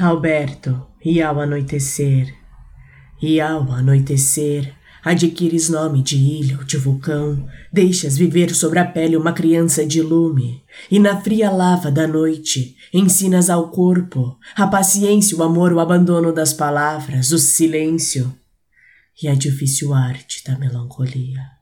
Alberto, e ao anoitecer, e ao anoitecer, adquires nome de ilha ou de vulcão, deixas viver sobre a pele uma criança de lume, e na fria lava da noite ensinas ao corpo a paciência, o amor, o abandono das palavras, o silêncio e a difícil arte da melancolia.